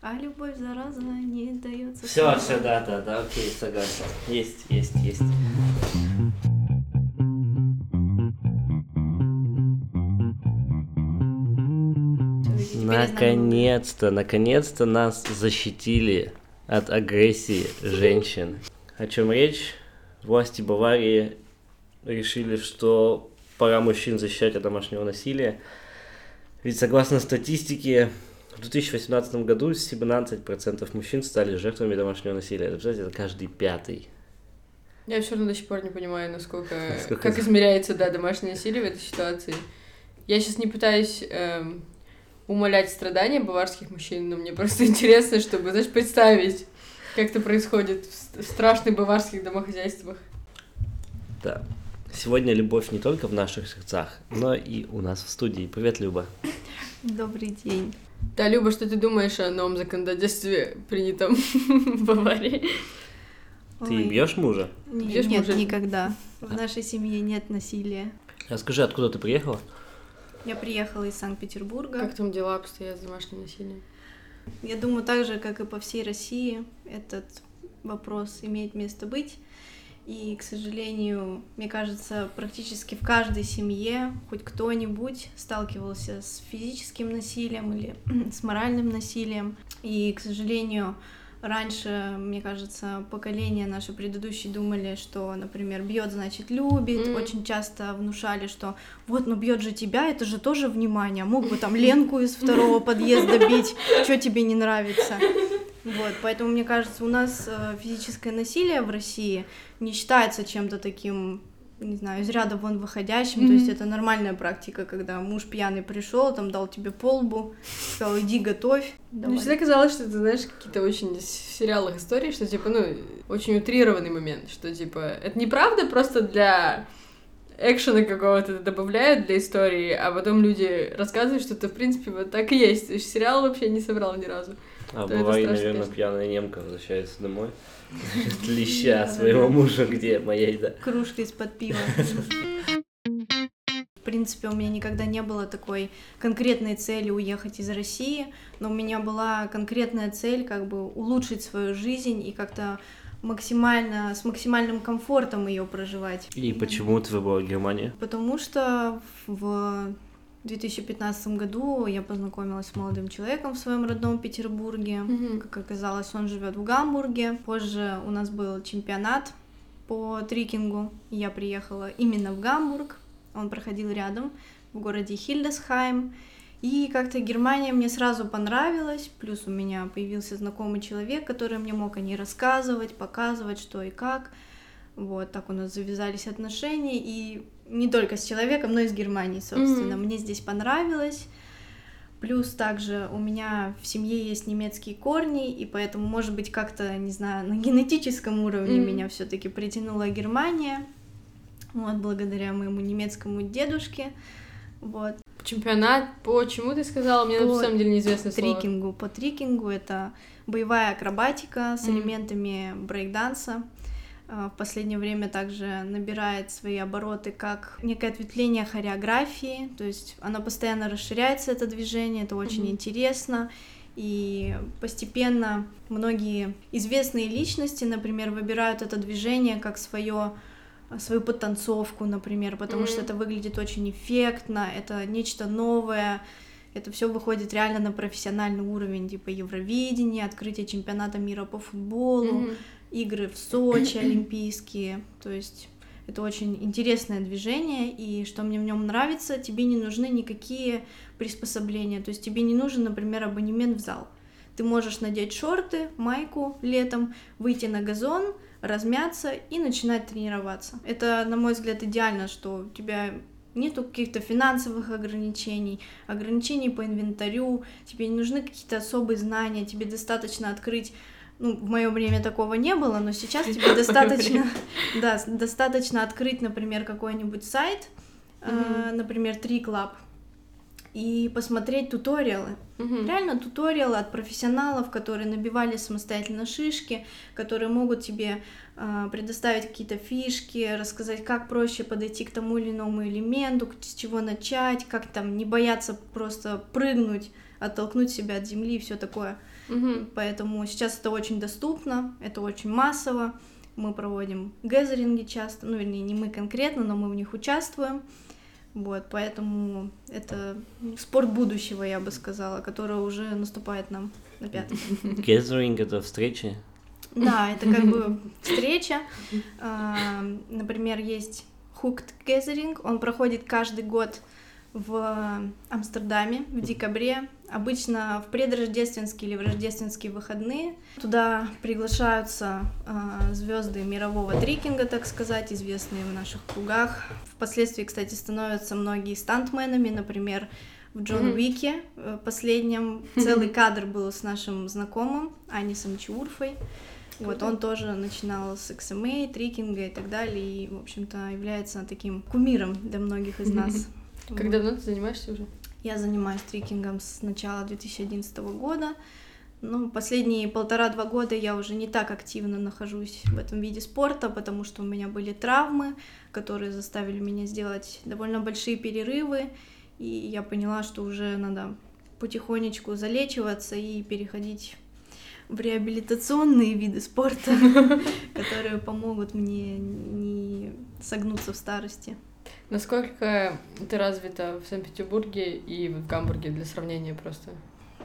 А любовь зараза не дается. Все, все, да, да, да, окей, согласен. Есть, есть, есть. Наконец-то, наконец-то нас защитили от агрессии женщин. О чем речь? Власти Баварии решили, что пора мужчин защищать от домашнего насилия. Ведь согласно статистике, в 2018 году 17% мужчин стали жертвами домашнего насилия. Это, представляете, это каждый пятый. Я все равно до сих пор не понимаю, насколько, насколько как измеряется да, домашнее насилие в этой ситуации. Я сейчас не пытаюсь эм, умолять страдания баварских мужчин, но мне просто интересно, чтобы, знаешь, представить, как это происходит в страшных баварских домохозяйствах. Да. Сегодня любовь не только в наших сердцах, но и у нас в студии. Привет, Люба. Добрый день. Да, Люба, что ты думаешь о новом законодательстве, принятом в Баварии? Ты бьешь мужа? Бьешь нет, мужа? никогда. В нашей семье нет насилия. Расскажи, откуда ты приехала? Я приехала из Санкт-Петербурга. Как там дела обстоят с домашним насилием? Я думаю, так же, как и по всей России, этот вопрос имеет место быть. И, к сожалению, мне кажется, практически в каждой семье хоть кто-нибудь сталкивался с физическим насилием или с моральным насилием. И, к сожалению, раньше, мне кажется, поколения наши предыдущие думали, что, например, бьет, значит, любит. Mm. Очень часто внушали, что вот, ну бьет же тебя, это же тоже внимание. Мог бы там Ленку из второго подъезда бить, что тебе не нравится. Вот, поэтому, мне кажется, у нас э, физическое насилие в России не считается чем-то таким не знаю, из ряда вон выходящим, mm-hmm. то есть это нормальная практика, когда муж пьяный пришел, там дал тебе полбу, сказал, иди готовь. Давай. Мне всегда казалось, что ты знаешь какие-то очень в сериалах истории, что типа, ну, очень утрированный момент, что типа, это неправда просто для экшена какого-то добавляют для истории, а потом люди рассказывают, что это, в принципе, вот так и есть. То есть сериал вообще не собрал ни разу. А бывает, наверное, пьяная немка возвращается домой. Леща своего мужа, где моя еда. Кружка из-под пива. В принципе, у меня никогда не было такой конкретной цели уехать из России, но у меня была конкретная цель как бы улучшить свою жизнь и как-то максимально, с максимальным комфортом ее проживать. И почему ты выбрала Германию? Потому что в 2015 году я познакомилась с молодым человеком в своем родном Петербурге. Mm-hmm. Как оказалось, он живет в Гамбурге. Позже у нас был чемпионат по трикингу. Я приехала именно в Гамбург. Он проходил рядом в городе Хильдесхайм. И как-то Германия мне сразу понравилась, плюс у меня появился знакомый человек, который мне мог о ней рассказывать, показывать, что и как. Вот, так у нас завязались отношения, и не только с человеком, но и с Германией, собственно. Mm-hmm. Мне здесь понравилось. Плюс также у меня в семье есть немецкие корни, и поэтому, может быть, как-то, не знаю, на генетическом уровне mm-hmm. меня все-таки притянула Германия. Вот, благодаря моему немецкому дедушке. Вот. Чемпионат по чему ты сказала? Мне по на самом деле неизвестно трикингу. Слово. По трикингу это боевая акробатика с mm-hmm. элементами брейкданса. А, в последнее время также набирает свои обороты как некое ответвление хореографии, то есть оно постоянно расширяется, это движение, это очень mm-hmm. интересно. И постепенно многие известные личности, например, выбирают это движение как свое свою подтанцовку, например, потому mm-hmm. что это выглядит очень эффектно, это нечто новое, это все выходит реально на профессиональный уровень, типа Евровидение, открытие чемпионата мира по футболу, mm-hmm игры в Сочи олимпийские, то есть это очень интересное движение, и что мне в нем нравится, тебе не нужны никакие приспособления, то есть тебе не нужен, например, абонемент в зал. Ты можешь надеть шорты, майку летом, выйти на газон, размяться и начинать тренироваться. Это, на мой взгляд, идеально, что у тебя нету каких-то финансовых ограничений, ограничений по инвентарю, тебе не нужны какие-то особые знания, тебе достаточно открыть ну, в мое время такого не было, но сейчас тебе достаточно, да, достаточно открыть, например, какой-нибудь сайт, mm-hmm. э, например, Три Club, и посмотреть туториалы. Mm-hmm. Реально туториалы от профессионалов, которые набивали самостоятельно шишки, которые могут тебе э, предоставить какие-то фишки, рассказать, как проще подойти к тому или иному элементу, с чего начать, как там не бояться просто прыгнуть оттолкнуть себя от земли и все такое. Мгм. Поэтому сейчас это очень доступно, это очень массово. Мы проводим гэзеринги часто, ну, вернее, не мы конкретно, но мы в них участвуем. Вот, поэтому это спорт будущего, я бы сказала, который уже наступает нам на пятый. Gathering это встречи. Да, это как бы встреча. А, Например, есть Hooked Gathering, он проходит каждый год в Амстердаме в декабре, обычно в предрождественские или в рождественские выходные. Туда приглашаются звезды мирового трекинга, так сказать, известные в наших кругах. Впоследствии, кстати, становятся многие стантменами, например, в Джон Мгм. Уике э, последнем целый кадр был с нашим знакомым Анисом Чурфой. Вот он тоже начинал с XMA, трекинга и так далее, и, в общем-то, является таким кумиром для многих из нас. Как давно ты занимаешься уже? Я занимаюсь трекингом с начала 2011 года. Ну, последние полтора-два года я уже не так активно нахожусь в этом виде спорта, потому что у меня были травмы, которые заставили меня сделать довольно большие перерывы, и я поняла, что уже надо потихонечку залечиваться и переходить в реабилитационные виды спорта, которые помогут мне не согнуться в старости. Насколько ты развита в Санкт-Петербурге и в Гамбурге для сравнения просто?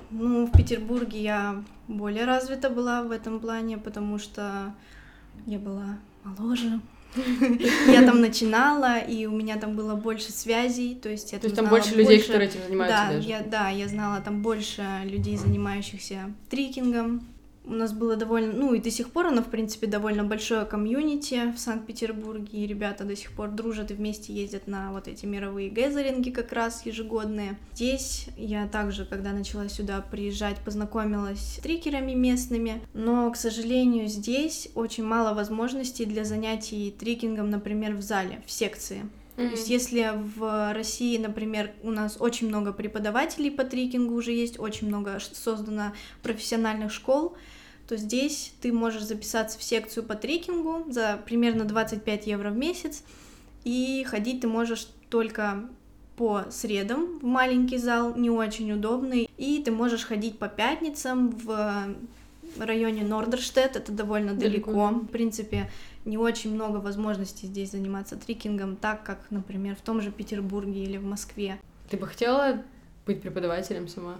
Ну, в Петербурге я более развита была в этом плане, потому что я была моложе. Я там начинала, и у меня там было больше связей, то есть я То есть там больше людей, которые этим занимаются да, даже? Да, я знала там больше людей, занимающихся трекингом. У нас было довольно, ну и до сих пор оно, в принципе, довольно большое комьюнити в Санкт-Петербурге, и ребята до сих пор дружат и вместе ездят на вот эти мировые гэзеринги как раз ежегодные. Здесь я также, когда начала сюда приезжать, познакомилась с трекерами местными, но, к сожалению, здесь очень мало возможностей для занятий трекингом, например, в зале, в секции. То есть, если в России, например, у нас очень много преподавателей по трекингу уже есть, очень много создано профессиональных школ, то здесь ты можешь записаться в секцию по трекингу за примерно 25 евро в месяц, и ходить ты можешь только по средам в маленький зал, не очень удобный, и ты можешь ходить по пятницам в районе Нордерштедт, это довольно Далеко, далеко. да. В принципе, не очень много возможностей здесь заниматься трекингом, так как, например, в том же Петербурге или в Москве. Ты бы хотела быть преподавателем сама?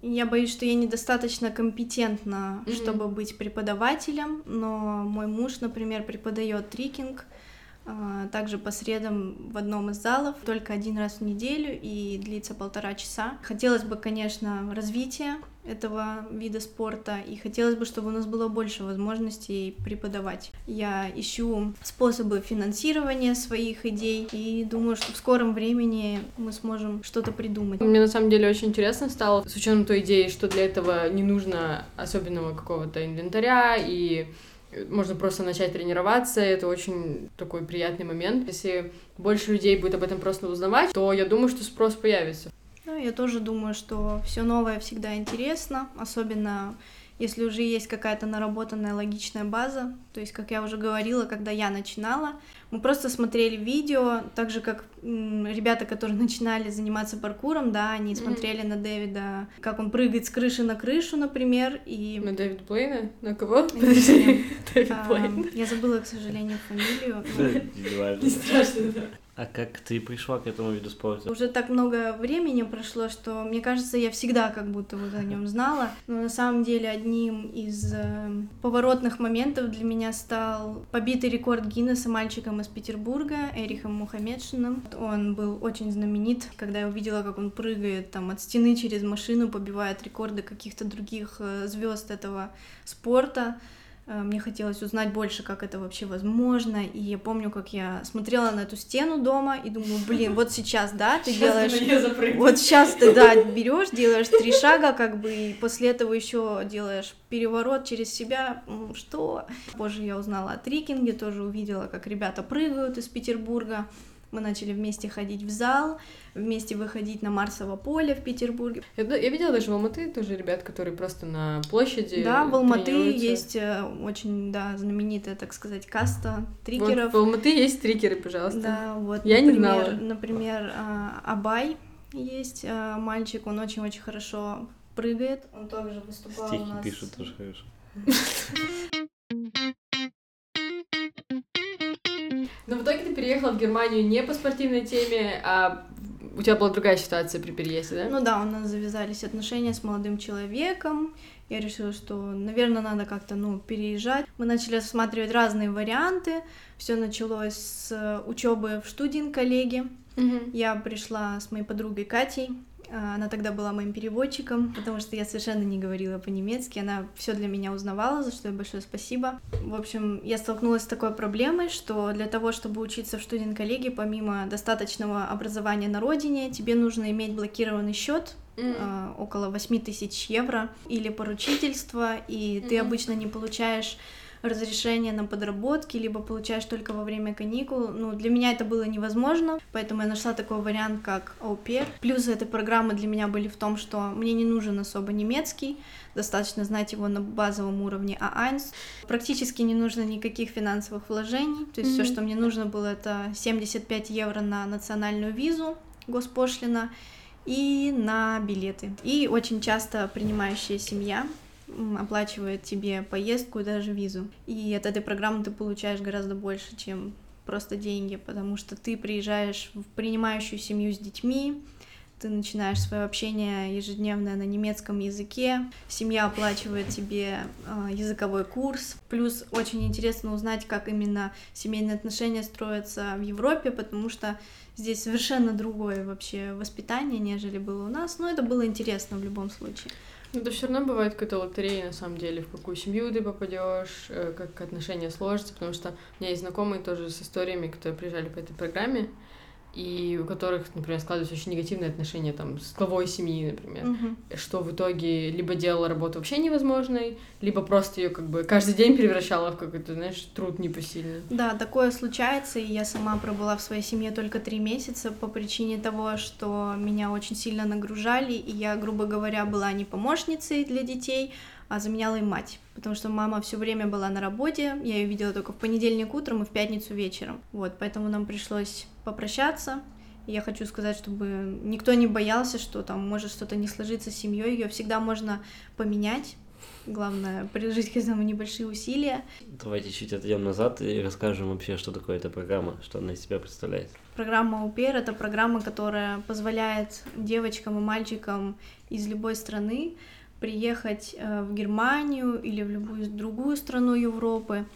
Я боюсь, что я недостаточно компетентна, Мгм. чтобы быть преподавателем, но мой муж, например, преподает трекинг, также по средам в одном из залов, только один раз в неделю и длится полтора часа. Хотелось бы, конечно, развития этого вида спорта, и хотелось бы, чтобы у нас было больше возможностей преподавать. Я ищу способы финансирования своих идей, и думаю, что в скором времени мы сможем что-то придумать. Мне на самом деле очень интересно стало, с учетом той идеи, что для этого не нужно особенного какого-то инвентаря и можно просто начать тренироваться, это очень такой приятный момент. Если больше людей будет об этом просто узнавать, то я думаю, что спрос появится. Да, я тоже думаю, что все новое всегда интересно, особенно если уже есть какая-то наработанная логичная база. То есть, как я уже говорила, когда я начинала, мы просто смотрели видео, так же как м, ребята, которые начинали заниматься паркуром, да, они Мгм. смотрели на Дэвида, как он прыгает с крыши на крышу, например, и На Дэвид Блейна? На кого? Не Подожди. Дэвид а, Блейн. я забыла, к сожалению, фамилию. Не страшно, да. А как ты пришла к этому виду спорта? Уже так много времени прошло, что мне кажется, я всегда как будто вот о нем знала. Но на самом деле одним из э, поворотных моментов для меня стал побитый рекорд Гиннесса мальчиком из Петербурга Эрихом Мухаммедшиным. Он был очень знаменит, когда я увидела, как он прыгает там от стены через машину, побивает рекорды каких-то других звезд этого спорта. Э, Мне хотелось узнать больше, как это вообще возможно. И я помню, как я смотрела на эту стену дома и думаю, блин, вот сейчас, да, ты делаешь... Вот сейчас ты, да, берешь, делаешь три шага, как бы, и после этого еще делаешь переворот через себя. Что? Позже я узнала о трекинге, тоже увидела, как ребята прыгают из Петербурга. Мы начали вместе ходить в зал, вместе выходить на Марсово поле в Петербурге. Я, я видела даже в Алматы тоже ребят, которые просто на площади Да, в Алматы тренируются. есть э, очень, да, знаменитая, так сказать, каста Вот трекеров. в Алматы есть трикеры, пожалуйста. Да, вот. Я не например, знала. Например, а, Абай есть а, мальчик, он очень-очень хорошо прыгает. Он также выступал Стихи у нас. пишет тоже хорошо. Но в итоге ты переехала в Германию не по спортивной теме, а у тебя была другая ситуация при переезде, да? Ну да, у нас завязались отношения с молодым человеком. Я решила, что, наверное, надо как-то, ну, переезжать. Мы начали рассматривать разные варианты. Все началось с учебы в студент-коллеге. Мгм. Я пришла с моей подругой Катей. А, Она тогда была моим переводчиком, потому что я совершенно не говорила по-немецки. Она все для меня узнавала, за что ей большое спасибо. В общем, я столкнулась с такой проблемой, что для того, чтобы учиться в студент-коллеге, помимо достаточного образования на родине, тебе нужно иметь блокированный счет а, около 8 тысяч евро или поручительство, и ты обычно не получаешь разрешение на подработки, либо получаешь только во время каникул. Ну, для меня это было невозможно, поэтому я нашла такой вариант, как pair. Плюсы этой программы для меня были в том, что мне не нужен особо немецкий, достаточно знать его на базовом уровне А1. Практически не нужно никаких финансовых вложений, то есть все, Мгм. что мне нужно было, это 75 евро на национальную визу, госпошлина, и на билеты. И очень часто принимающая семья оплачивает тебе поездку и даже визу. И от этой программы ты получаешь гораздо больше, чем просто деньги, потому что ты приезжаешь в принимающую семью с детьми, ты начинаешь свое общение ежедневное на немецком языке, семья оплачивает тебе э, языковой курс, плюс очень интересно узнать, как именно семейные отношения строятся в Европе, потому что здесь совершенно другое вообще воспитание, нежели было у нас, но это было интересно в любом случае. Ну, это все равно бывает какая-то лотерея, на самом деле, в какую семью ты попадешь, э, как отношения сложатся, потому что у меня есть знакомые тоже с историями, которые приезжали по этой программе, и у которых, например, складываются очень негативные отношения там с главой семьи, например, Мгм. что в итоге либо делала работу вообще невозможной, либо просто ее как бы каждый день превращала в какой-то, знаешь, труд непосильный. Да, такое случается, и я сама пробыла в своей семье только три месяца по причине того, что меня очень сильно нагружали, и я, грубо говоря, была не помощницей для детей, заменяла им мать, потому что мама все время была на работе, я ее видела только в понедельник утром и в пятницу вечером, вот, поэтому нам пришлось попрощаться, и я хочу сказать, чтобы никто не боялся, что там может что-то не сложиться с семьей, ее всегда можно поменять, главное приложить к этому небольшие усилия, Давайте чуть отойдем назад и расскажем вообще, что такое эта программа, что она из себя представляет. Программа УПЕР — это программа, которая позволяет девочкам и мальчикам из любой страны приехать э, в Германию или в любую другую страну Европы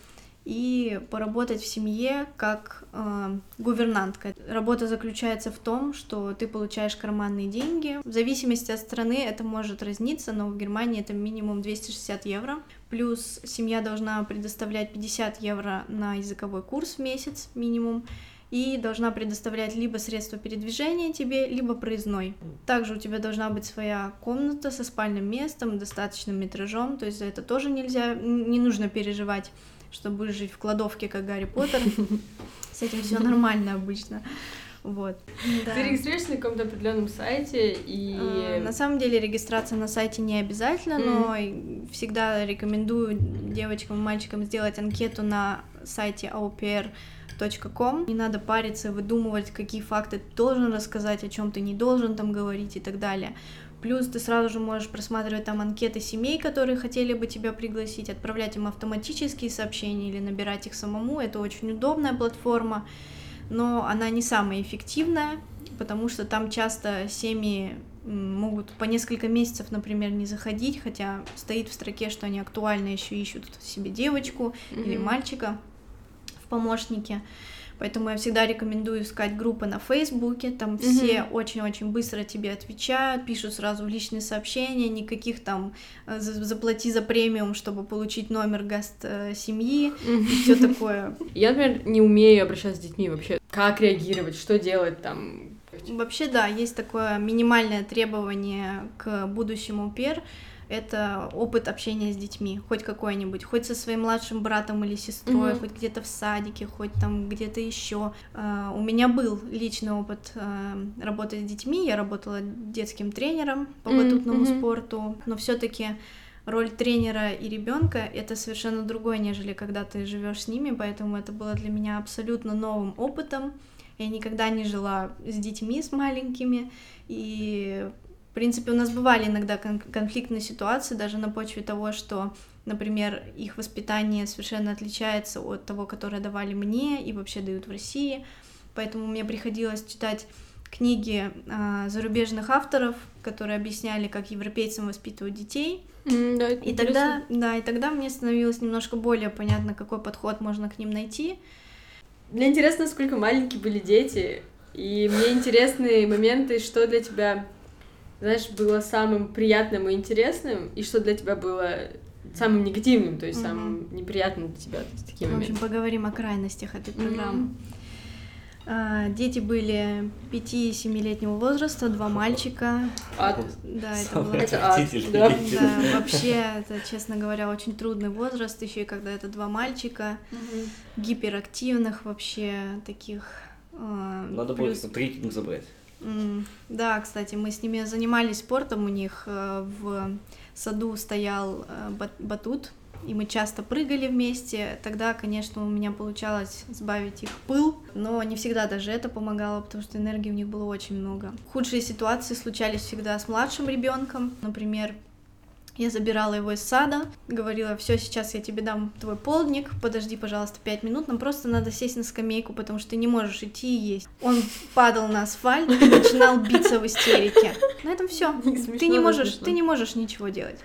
и поработать в семье как э, гувернантка. Работа заключается в том, что ты получаешь карманные деньги. В зависимости от страны это может разниться, но в Германии это минимум 260 евро. Плюс семья должна предоставлять 50 евро на языковой курс в месяц минимум и должна предоставлять либо средства передвижения тебе, либо проездной. Также у тебя должна быть своя комната со спальным местом, достаточным метражом, то есть за это тоже нельзя, не нужно переживать, что будешь жить в кладовке, как Гарри Поттер. С этим все нормально обычно. Вот. Да. Ты регистрируешься на каком-то определенном сайте и... А, На самом деле регистрация на сайте не обязательно, но всегда рекомендую девочкам и мальчикам сделать анкету на сайте aupr.com. Не надо париться, выдумывать, какие факты ты должен рассказать, о чем ты не должен там говорить и так далее. Плюс ты сразу же можешь просматривать там анкеты семей, которые хотели бы тебя пригласить, отправлять им автоматические сообщения или набирать их самому. Это очень удобная платформа, но она не самая эффективная, потому что там часто семьи могут по несколько месяцев, например, не заходить, хотя стоит в строке, что они актуально еще ищут себе девочку или Мгм. мальчика в помощнике. Поэтому я всегда рекомендую искать группы на Фейсбуке, там все очень-очень быстро тебе отвечают, пишут сразу в личные сообщения, никаких там э, за- заплати за премиум, чтобы получить номер гаст э, семьи и все такое. Я, например, не умею обращаться с детьми вообще. Как реагировать, что делать там. Вообще, да, есть такое минимальное требование к будущему пер. Это опыт общения с детьми, хоть какой-нибудь, хоть со своим младшим братом или сестрой, Мгм. хоть где-то в садике, хоть там где-то еще. У меня был личный опыт э, работы с детьми, я работала детским тренером по батутному мгм. спорту, но все-таки роль тренера и ребенка это совершенно другое, нежели когда ты живешь с ними, поэтому это было для меня абсолютно новым опытом. Я никогда не жила с детьми, с маленькими, и В принципе, у нас бывали иногда кон- конфликтные ситуации, даже на почве того, что, например, их воспитание совершенно отличается от того, которое давали мне и вообще дают в России. Поэтому мне приходилось читать книги э, зарубежных авторов, которые объясняли, как европейцам воспитывать детей. Mm, да, и тогда, да, и тогда мне становилось немножко более понятно, какой подход можно к ним найти. Мне интересно, сколько маленькие были дети, и мне интересны моменты, что для тебя, знаешь, было самым приятным и интересным, и что для тебя было самым негативным, то есть mm-hmm. самым неприятным для тебя. То есть, такие В общем, поговорим о крайностях этой программы. Mm-hmm. Дети были 5-7-летнего возраста, два мальчика. Ад. Да, это было... Это ад. Да. да, вообще, это, честно говоря, очень трудный возраст, еще и когда это два мальчика, Мгм. гиперактивных вообще таких. э, Надо плюс- будет трекинг забрать. Да, кстати, мы с ними занимались спортом, у них э, в саду стоял э, бат- батут, и мы часто прыгали вместе. Тогда, конечно, у меня получалось сбавить их пыл, но не всегда даже это помогало, потому что энергии у них было очень много. Худшие ситуации случались всегда с младшим ребенком. Например, я забирала его из сада, говорила, все, сейчас я тебе дам твой полдник, подожди, пожалуйста, пять минут, нам просто надо сесть на скамейку, потому что ты не можешь идти и есть. Он падал на асфальт и начинал биться в истерике. На этом все. Ты не можешь, смешно. ты не можешь ничего делать.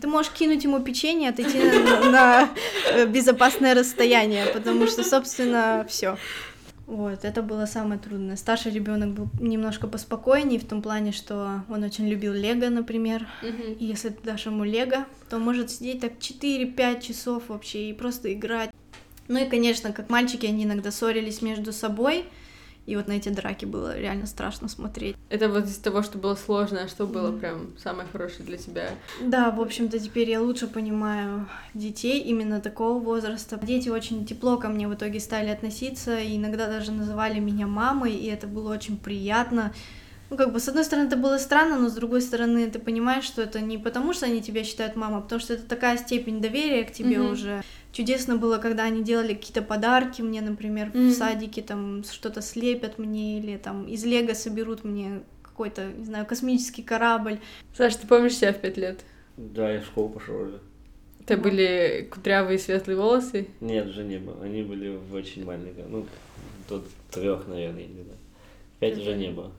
Ты можешь кинуть ему печенье, отойти на, на, э, безопасное расстояние, потому что, собственно, все. Вот, это было самое трудное. Старший ребенок был немножко поспокойнее в том плане, что он очень любил Лего, например. Мгм. И если ты дашь ему Лего, то может сидеть так 4-5 часов вообще и просто играть. Ну и, конечно, как мальчики, они иногда ссорились между собой. И вот на эти драки было реально страшно смотреть. Это вот из того, что было сложно, а что было Мгм. прям самое хорошее для тебя. Да, в общем-то, теперь я лучше понимаю детей именно такого возраста. Дети очень тепло ко мне в итоге стали относиться, и иногда даже называли меня мамой, и это было очень приятно. Ну, как бы, с одной стороны, это было странно, но с другой стороны, ты понимаешь, что это не потому, что они тебя считают мамой, а потому что это такая степень доверия к тебе Мгм. уже. Чудесно было, когда они делали какие-то подарки мне, например, Мгм. в садике, там, что-то слепят мне, или там из лего соберут мне какой-то, не знаю, космический корабль. Саша, ты помнишь себя в пять лет? Да, я в школу пошел уже. Тебя были кудрявые светлые волосы? Нет, уже не было. Они были в очень маленьком. Ну, до трех, наверное, не знаю. Пять уже не было.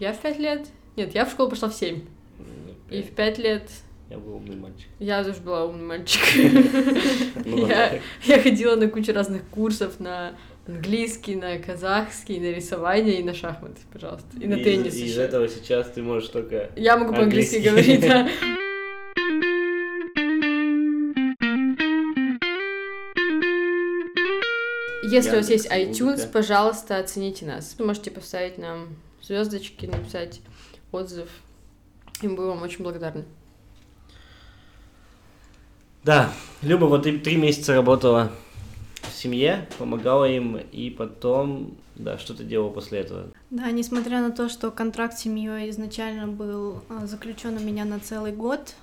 Я в пять лет? Нет, я в школу пошла в семь. И в пять. лет Я был умный мальчик. я тоже была умный мальчик. Ну, Я- ходила на кучу разных курсов, на английский, на казахский, на рисование и на шахматы, пожалуйста. И на теннис Из этого сейчас ты можешь только... Я могу по-английски говорить, да. Если у вас есть iTunes, пожалуйста, оцените нас. Вы можете поставить нам звездочки, написать отзыв. И мы будем вам очень благодарны. Да, Люба вот и три месяца работала в семье, помогала им, и потом, да, что ты делала после этого? Да, несмотря на то, что контракт с семьей изначально был заключен у меня на целый год,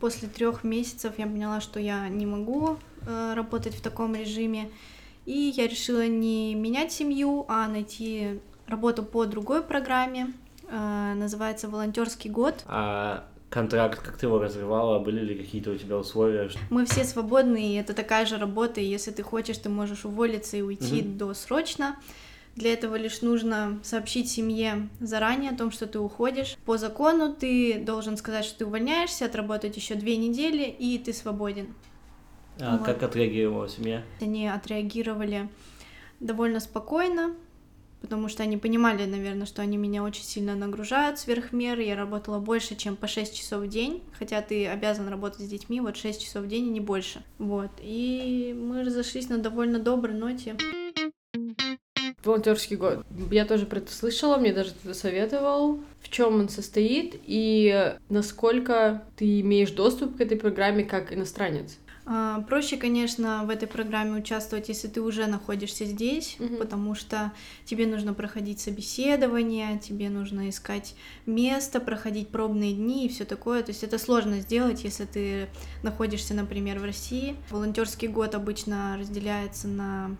после трех месяцев я поняла, что я не могу э, работать в таком режиме, и я решила не менять семью, а найти работу по другой программе. Э, называется волонтерский год. А контракт, как ты его разрывала, были ли какие-то у тебя условия? Мы все свободны, и это такая же работа, и если ты хочешь, ты можешь уволиться и уйти Мгм. досрочно. Для этого лишь нужно сообщить семье заранее о том, что ты уходишь. По закону ты должен сказать, что ты увольняешься, отработать еще две недели, и ты свободен. А Вот. как отреагировала семья? Они отреагировали довольно спокойно, потому что они понимали, наверное, что они меня очень сильно нагружают сверх меры. Я работала больше, чем по 6 часов в день, хотя ты обязан работать с детьми вот 6 часов в день и не больше. Вот. И мы разошлись на довольно доброй ноте. Волонтерский год. Я тоже про это слышала, мне даже кто-то советовал, в чем он состоит и насколько ты имеешь доступ к этой программе как иностранец. А, Проще, конечно, в этой программе участвовать, если ты уже находишься здесь, Мгм. потому что тебе нужно проходить собеседование, тебе нужно искать место, проходить пробные дни и все такое. То есть это сложно сделать, если ты находишься, например, в России. Волонтерский год обычно разделяется на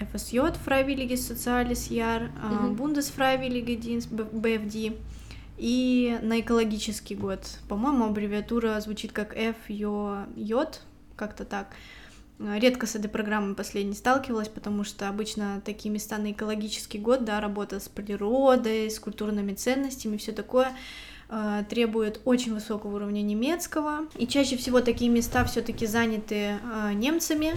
FSJ, Freiwilliges Soziales Jahr, Мгм. Bundesfreiwillige Dienst, BFD, и на экологический год. По-моему, аббревиатура звучит как FYJ, как-то так. Редко с этой программой последней сталкивалась, потому что обычно такие места на экологический год, да, работа с природой, с культурными ценностями, все такое э, требует очень высокого уровня немецкого. И чаще всего такие места все-таки заняты э, немцами,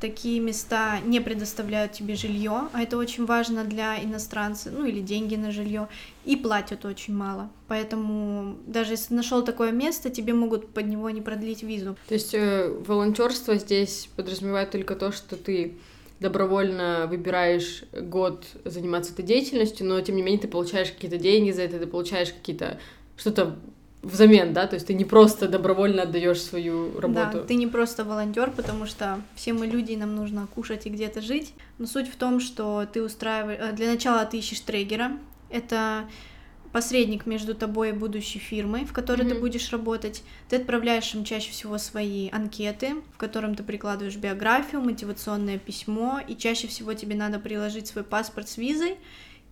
такие места не предоставляют тебе жилье, а это очень важно для иностранцев, ну или деньги на жилье, и платят очень мало. Поэтому даже если нашел такое место, тебе могут под него не продлить визу. То есть э, волонтерство здесь подразумевает только то, что ты добровольно выбираешь год заниматься этой деятельностью, но тем не менее ты получаешь какие-то деньги за это, ты получаешь какие-то что-то взамен, да, то есть ты не просто добровольно отдаешь свою работу. Да, ты не просто волонтер, потому что все мы люди, и нам нужно кушать и где-то жить. Но суть в том, что ты устраиваешь... Э, для начала ты ищешь трегера. Это посредник между тобой и будущей фирмой, в которой mm-hmm. ты будешь работать. Ты отправляешь им чаще всего свои анкеты, в котором ты прикладываешь биографию, мотивационное письмо, и чаще всего тебе надо приложить свой паспорт с визой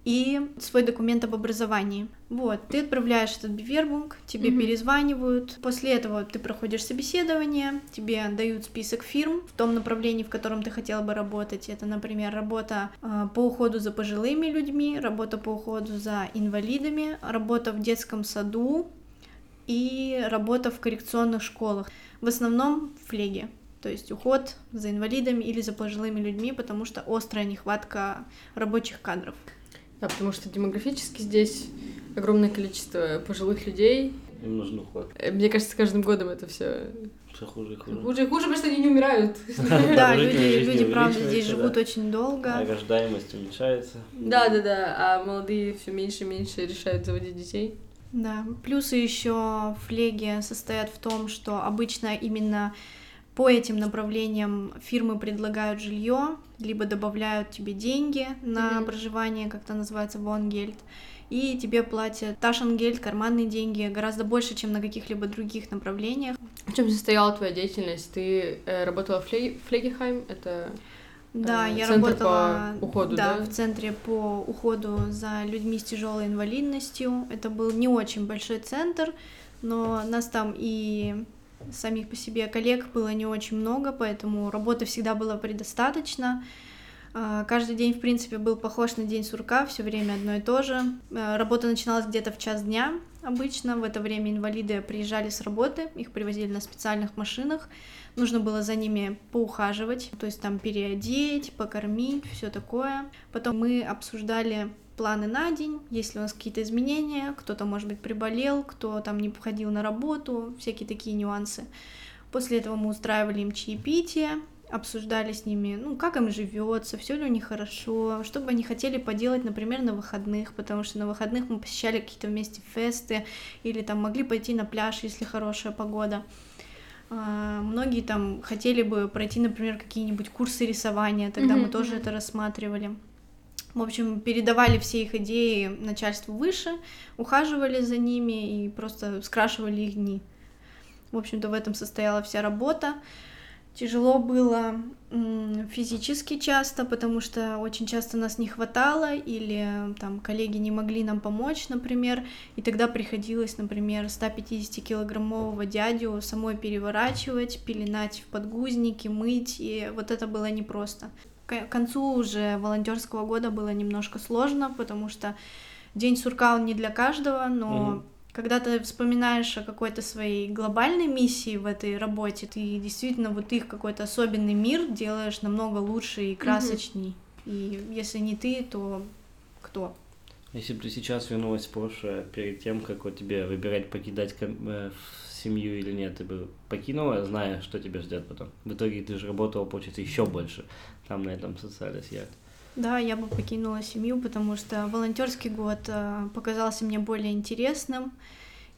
и свой документ об образовании. Вот, ты отправляешь этот бивербунг, тебе mm-hmm. перезванивают. После этого ты проходишь собеседование, тебе дают список фирм в том направлении, в котором ты хотела бы работать. Это, например, работа э, по уходу за пожилыми людьми, работа по уходу за инвалидами, работа в детском саду и работа в коррекционных школах. В основном в флеге то есть уход за инвалидами или за пожилыми людьми, потому что острая нехватка рабочих кадров. Да, потому что демографически здесь огромное количество пожилых людей. Им нужен уход. Э, мне кажется, с каждым годом это все все хуже и хуже. Хуже и хуже, потому что они не умирают. Да, люди, люди правда, здесь живут очень долго. Рождаемость уменьшается. Да, да, да. А молодые все меньше и меньше решают заводить детей. Да. Плюсы еще флеги состоят в том, что обычно именно по этим направлениям фирмы предлагают жилье, либо добавляют тебе деньги на mm-hmm. проживание, как это называется, вонгельд, и тебе платят ташенгельд, карманные деньги, гораздо больше, чем на каких-либо других направлениях. В чем состояла твоя деятельность? Ты э, работала в Фле... Флегехайм? Это да, э, я работала по уходу, да, да, в центре по уходу за людьми с тяжелой инвалидностью. Это был не очень большой центр, но нас там и самих по себе коллег было не очень много, поэтому работы всегда было предостаточно. А, каждый день, в принципе, был похож на день сурка, все время одно и то же. А, работа начиналась где-то в час дня обычно. В это время инвалиды приезжали с работы, их привозили на специальных машинах. Нужно было за ними поухаживать, то есть там переодеть, покормить, все такое. Потом мы обсуждали планы на день, есть ли у нас какие-то изменения, кто-то, может быть, приболел, кто там не походил на работу, всякие такие нюансы. После этого мы устраивали им чаепитие, обсуждали с ними, ну, как им живется, все ли у них хорошо, что бы они хотели поделать, например, на выходных, потому что на выходных мы посещали какие-то вместе фесты, или там могли пойти на пляж, если хорошая погода. А, многие там хотели бы пройти, например, какие-нибудь курсы рисования, тогда mm-hmm. мы тоже это рассматривали. В общем, передавали все их идеи начальству выше, ухаживали за ними и просто скрашивали их дни. В общем-то, в этом состояла вся работа. Тяжело было физически часто, потому что очень часто нас не хватало, или там коллеги не могли нам помочь, например, и тогда приходилось, например, 150-килограммового дядю самой переворачивать, пеленать в подгузники, мыть, и вот это было непросто. К концу уже волонтерского года было немножко сложно, потому что день сурка он не для каждого, но угу. когда ты вспоминаешь о какой-то своей глобальной миссии в этой работе, ты действительно вот их какой-то особенный мир делаешь намного лучше и красочней. Угу. И если не ты, то кто? Если бы ты сейчас вернулась в прошлое, перед тем, как вот тебе выбирать покидать э, семью или нет, ты бы покинула, зная, что тебя ждет потом. В итоге ты же работала, получается, еще больше там на этом социальном сетях. Да, я бы покинула семью, потому что волонтерский год э, показался мне более интересным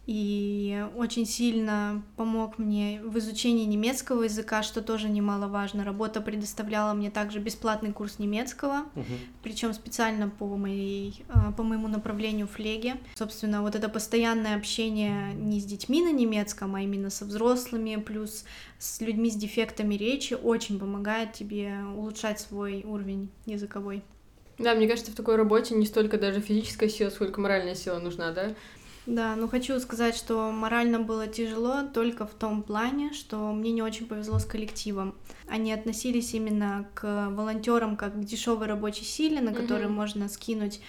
и очень сильно помог мне в изучении немецкого языка, что тоже немаловажно. Работа предоставляла мне также бесплатный курс немецкого, uh-huh. причем специально по, моей, а, по моему направлению флеге. Собственно, вот это постоянное общение не с детьми на немецком, а именно со взрослыми, плюс с людьми с дефектами речи очень помогает тебе улучшать свой уровень языковой. Да, мне кажется, в такой работе не столько даже физическая сила, сколько моральная сила нужна, да? Да, ну хочу сказать, что морально было тяжело только в том плане, что мне не очень повезло с коллективом. Они относились именно к волонтерам как к дешевой рабочей силе, на которой mm-hmm. можно скинуть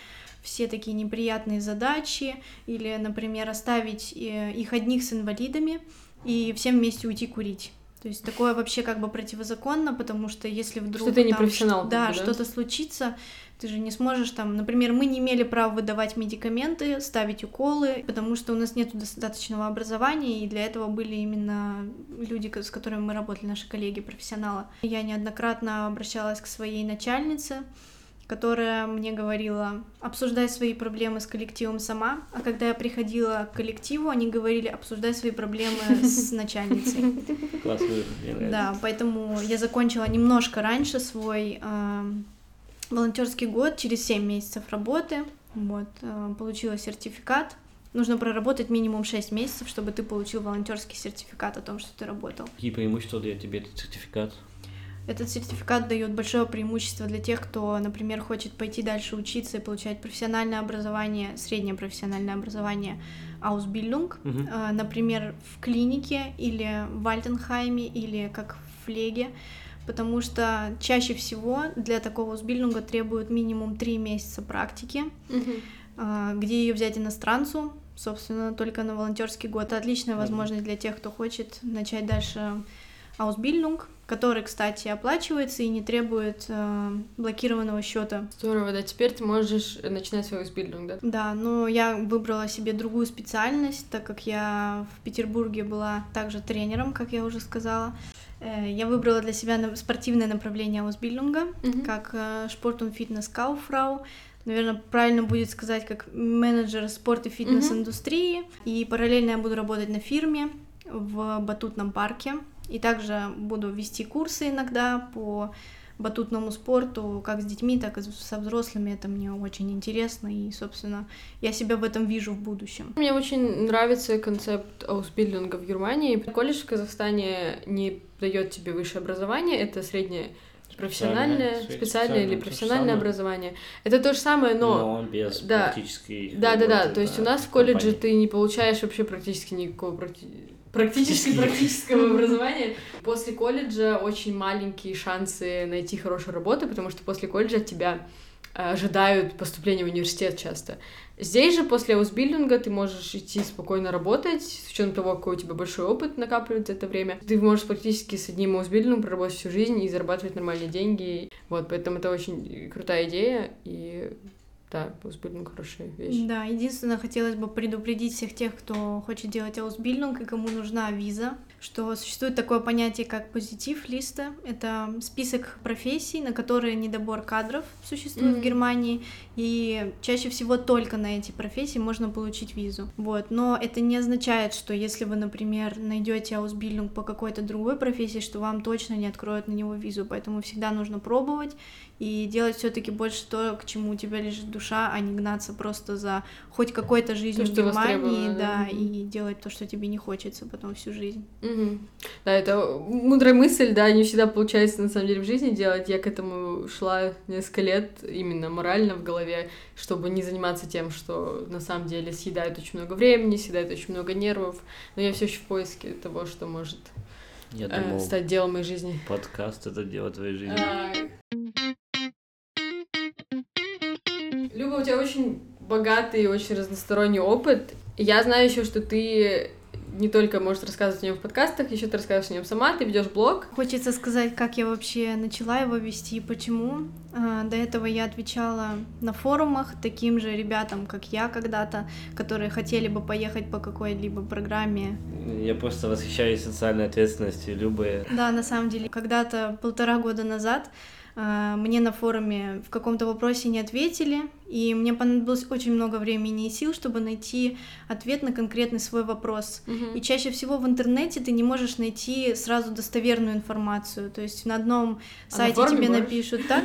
все такие неприятные задачи, или, например, оставить э, их одних с инвалидами и всем вместе уйти курить. То есть такое вообще как бы противозаконно, потому что если вдруг... Что ты не профессионал. Да, да, что-то случится, ты же не сможешь там... Например, мы не имели права выдавать медикаменты, ставить уколы, потому что у нас нет достаточного образования, и для этого были именно люди, с которыми мы работали, наши коллеги, профессионалы. Я неоднократно обращалась к своей начальнице, которая мне говорила, обсуждай свои проблемы с коллективом сама, а когда я приходила к коллективу, они говорили, обсуждай свои проблемы с начальницей. Классно, Да, поэтому я закончила немножко раньше свой э, волонтерский год, через 7 месяцев работы, вот, э, получила сертификат. Нужно проработать минимум 6 месяцев, чтобы ты получил волонтерский сертификат о том, что ты работал. Какие преимущества дает тебе этот сертификат? Этот сертификат дает большое преимущество для тех, кто, например, хочет пойти дальше учиться и получать профессиональное образование, среднее профессиональное образование Ausbildung, uh-huh. например, в клинике или в Альтенхайме или как в флеге, потому что чаще всего для такого Ausbildung требуют минимум три месяца практики, uh-huh. где ее взять иностранцу, собственно, только на волонтерский год. Отличная возможность для тех, кто хочет начать дальше Ausbildung, который, кстати, оплачивается и не требует э, блокированного счета. Здорово, да. Теперь ты можешь начинать свою Ausbildung, да? Да, но я выбрала себе другую специальность, так как я в Петербурге была также тренером, как я уже сказала. Э, я выбрала для себя спортивное направление Ausbildung, mm-hmm. как э, Sport und Fitness Kauffrau, наверное, правильно будет сказать, как менеджер спорта и фитнес-индустрии. Mm-hmm. И параллельно я буду работать на фирме в батутном парке. И также буду вести курсы иногда по батутному спорту, как с детьми, так и со взрослыми. Это мне очень интересно, и, собственно, я себя в этом вижу в будущем. Мне очень нравится концепт аусбилдинга в Германии. Колледж в Казахстане не дает тебе высшее образование, это среднее профессиональное, специальное, специальное или профессиональное образование. Это то же самое, но... Но без да, практической Да, да, да. То есть у нас в колледже ты не получаешь вообще практически никакого практически практического образования. После колледжа очень маленькие шансы найти хорошую работу, потому что после колледжа тебя э, ожидают поступления в университет часто. Здесь же после аусбилдинга ты можешь идти спокойно работать, с учетом того, какой у тебя большой опыт накапливается это время. Ты можешь практически с одним аусбилдингом проработать всю жизнь и зарабатывать нормальные деньги. Вот, поэтому это очень крутая идея, и да, аусбильдинг хорошая вещь. Да, единственное, хотелось бы предупредить всех тех, кто хочет делать аусбильдинг и кому нужна виза, что существует такое понятие, как позитив листа. Это список профессий, на которые недобор кадров существует mm-hmm. в Германии, и чаще всего только на эти профессии можно получить визу. Вот, но это не означает, что если вы, например, найдете аусбильдинг по какой-то другой профессии, что вам точно не откроют на него визу, поэтому всегда нужно пробовать и делать все-таки больше то, к чему у тебя лежит душа, а не гнаться просто за хоть какой-то жизнью то, в Германии, да, да, и делать то, что тебе не хочется потом всю жизнь. Угу. Да, это мудрая мысль, да, не всегда получается на самом деле в жизни делать. Я к этому шла несколько лет именно морально в голове, чтобы не заниматься тем, что на самом деле съедает очень много времени, съедает очень много нервов, но я все еще в поиске того, что может я э, думал, стать делом моей жизни. Подкаст это дело твоей жизни. Люба, у тебя очень богатый и очень разносторонний опыт. Я знаю еще, что ты не только можешь рассказывать о нем в подкастах, еще ты рассказываешь о нем сама, ты ведешь блог. Хочется сказать, как я вообще начала его вести и почему. А, до этого я отвечала на форумах таким же ребятам, как я когда-то, которые хотели бы поехать по какой-либо программе. Я просто восхищаюсь социальной ответственностью Любы. Да, на самом деле, когда-то полтора года назад мне на форуме в каком-то вопросе не ответили, и мне понадобилось очень много времени и сил, чтобы найти ответ на конкретный свой вопрос. Uh-huh. И чаще всего в интернете ты не можешь найти сразу достоверную информацию. То есть на одном а сайте на тебе можешь? напишут так,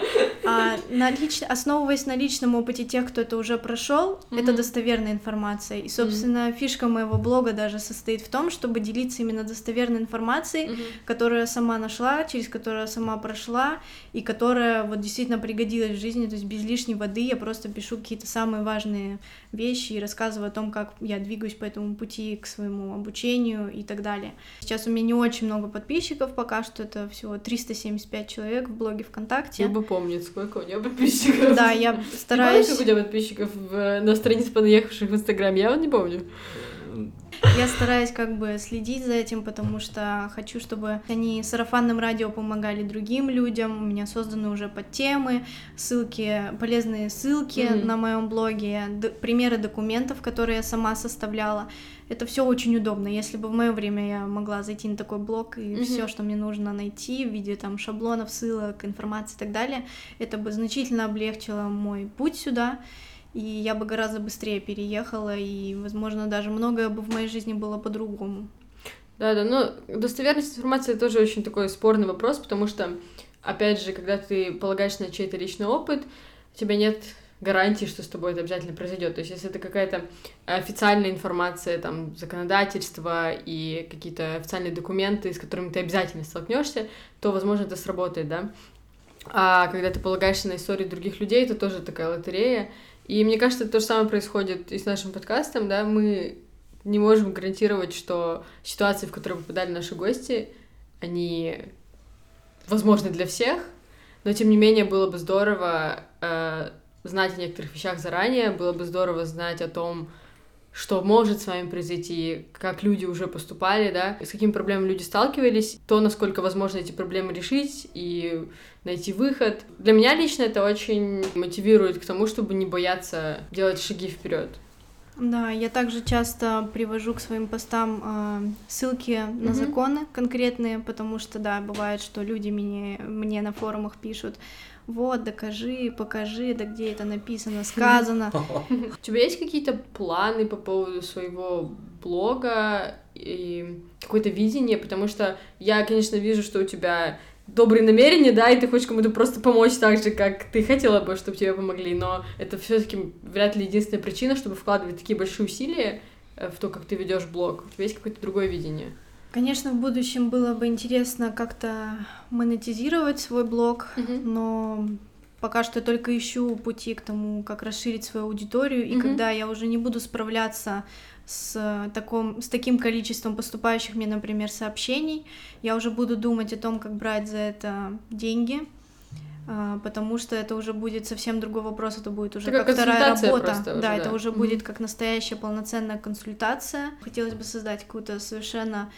а на лич... основываясь на личном опыте тех, кто это уже прошел, mm-hmm. это достоверная информация. И, собственно, mm-hmm. фишка моего блога даже состоит в том, чтобы делиться именно достоверной информацией, mm-hmm. которую я сама нашла, через которую я сама прошла, и которая вот действительно пригодилась в жизни. То есть без лишней воды я просто пишу какие-то самые важные вещи и рассказываю о том, как я двигаюсь по этому пути к своему обучению и так далее. Сейчас у меня не очень много подписчиков, пока что это всего 375 человек в блоге ВКонтакте. Я бы помнит, сколько у нее подписчиков. Да, я стараюсь... сколько у тебя подписчиков в, на странице понаехавших в Инстаграм? Я вот не помню. Я стараюсь как бы следить за этим, потому что хочу, чтобы они сарафанным радио помогали другим людям. У меня созданы уже подтемы, ссылки, полезные ссылки mm-hmm. на моем блоге, д- примеры документов, которые я сама составляла. Это все очень удобно. Если бы в мое время я могла зайти на такой блог и mm-hmm. все, что мне нужно найти в виде там шаблонов, ссылок, информации и так далее, это бы значительно облегчило мой путь сюда и я бы гораздо быстрее переехала, и, возможно, даже многое бы в моей жизни было по-другому. Да, да, но достоверность информации тоже очень такой спорный вопрос, потому что, опять же, когда ты полагаешься на чей-то личный опыт, у тебя нет гарантии, что с тобой это обязательно произойдет. То есть, если это какая-то официальная информация, там, законодательство и какие-то официальные документы, с которыми ты обязательно столкнешься, то, возможно, это сработает, да. А когда ты полагаешься на истории других людей, это тоже такая лотерея, и мне кажется, то же самое происходит и с нашим подкастом, да, мы не можем гарантировать, что ситуации, в которые попадали наши гости, они возможны для всех, но тем не менее было бы здорово э, знать о некоторых вещах заранее, было бы здорово знать о том, что может с вами произойти, как люди уже поступали, да, с какими проблемами люди сталкивались, то, насколько возможно эти проблемы решить и найти выход. Для меня лично это очень мотивирует к тому, чтобы не бояться делать шаги вперед. Да, я также часто привожу к своим постам э, ссылки mm-hmm. на законы конкретные, потому что, да, бывает, что люди мне, мне на форумах пишут, вот, докажи, покажи, да где это написано, сказано. У тебя есть какие-то планы по поводу своего блога и какое-то видение? Потому что я, конечно, вижу, что у тебя добрые намерения, да, и ты хочешь кому-то просто помочь так же, как ты хотела бы, чтобы тебе помогли, но это все-таки вряд ли единственная причина, чтобы вкладывать такие большие усилия э, в то, как ты ведешь блог. У тебя есть какое-то другое видение? Конечно, в будущем было бы интересно как-то монетизировать свой блог, mm-hmm. но пока что только ищу пути к тому, как расширить свою аудиторию, и mm-hmm. когда я уже не буду справляться с, таком, с таким количеством поступающих мне, например, сообщений, я уже буду думать о том, как брать за это деньги, а, потому что это уже будет совсем другой вопрос, это будет уже это как, вторая работа. Просто да, да, это уже mm-hmm. будет как настоящая полноценная консультация. Хотелось бы создать какую-то совершенно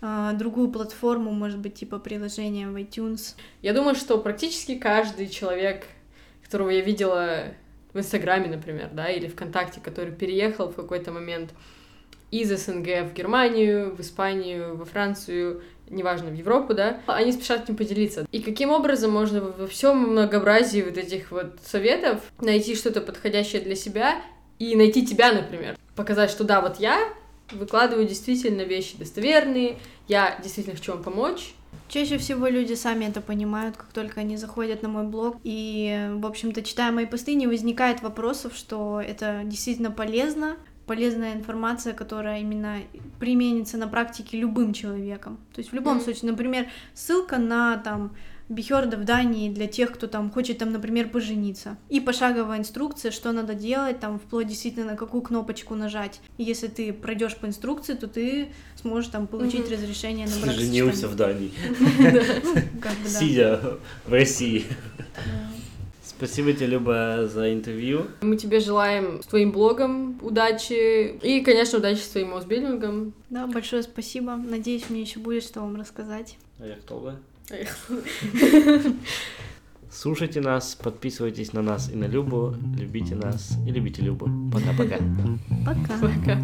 другую платформу, может быть, типа приложения в iTunes. Я думаю, что практически каждый человек, которого я видела в Инстаграме, например, да, или ВКонтакте, который переехал в какой-то момент из СНГ в Германию, в Испанию, во Францию, неважно, в Европу, да, они спешат этим поделиться. И каким образом можно во всем многообразии вот этих вот советов найти что-то подходящее для себя и найти тебя, например. Показать, что да, вот я выкладываю действительно вещи достоверные, я действительно хочу вам помочь. Чаще всего люди сами это понимают, как только они заходят на мой блог. И, в общем-то, читая мои посты, не возникает вопросов, что это действительно полезно, полезная информация, которая именно применится на практике любым человеком. То есть в любом mm-hmm. случае, например, ссылка на там Бихерда в Дании для тех, кто там хочет там, например, пожениться. И пошаговая инструкция, что надо делать, там, вплоть действительно на какую кнопочку нажать. И если ты пройдешь по инструкции, то ты сможешь там получить mm-hmm. разрешение на брак. Женился в Дании. Ну, Сидя в России. Спасибо тебе, Люба, за интервью. Мы тебе желаем с твоим блогом удачи и, конечно, удачи с твоим мозбилдингом. Да, большое спасибо. Надеюсь, мне еще будет что вам рассказать. А я кто бы? Слушайте нас, подписывайтесь на нас и на Любу, любите нас и любите Любу. Пока-пока. Пока. Пока.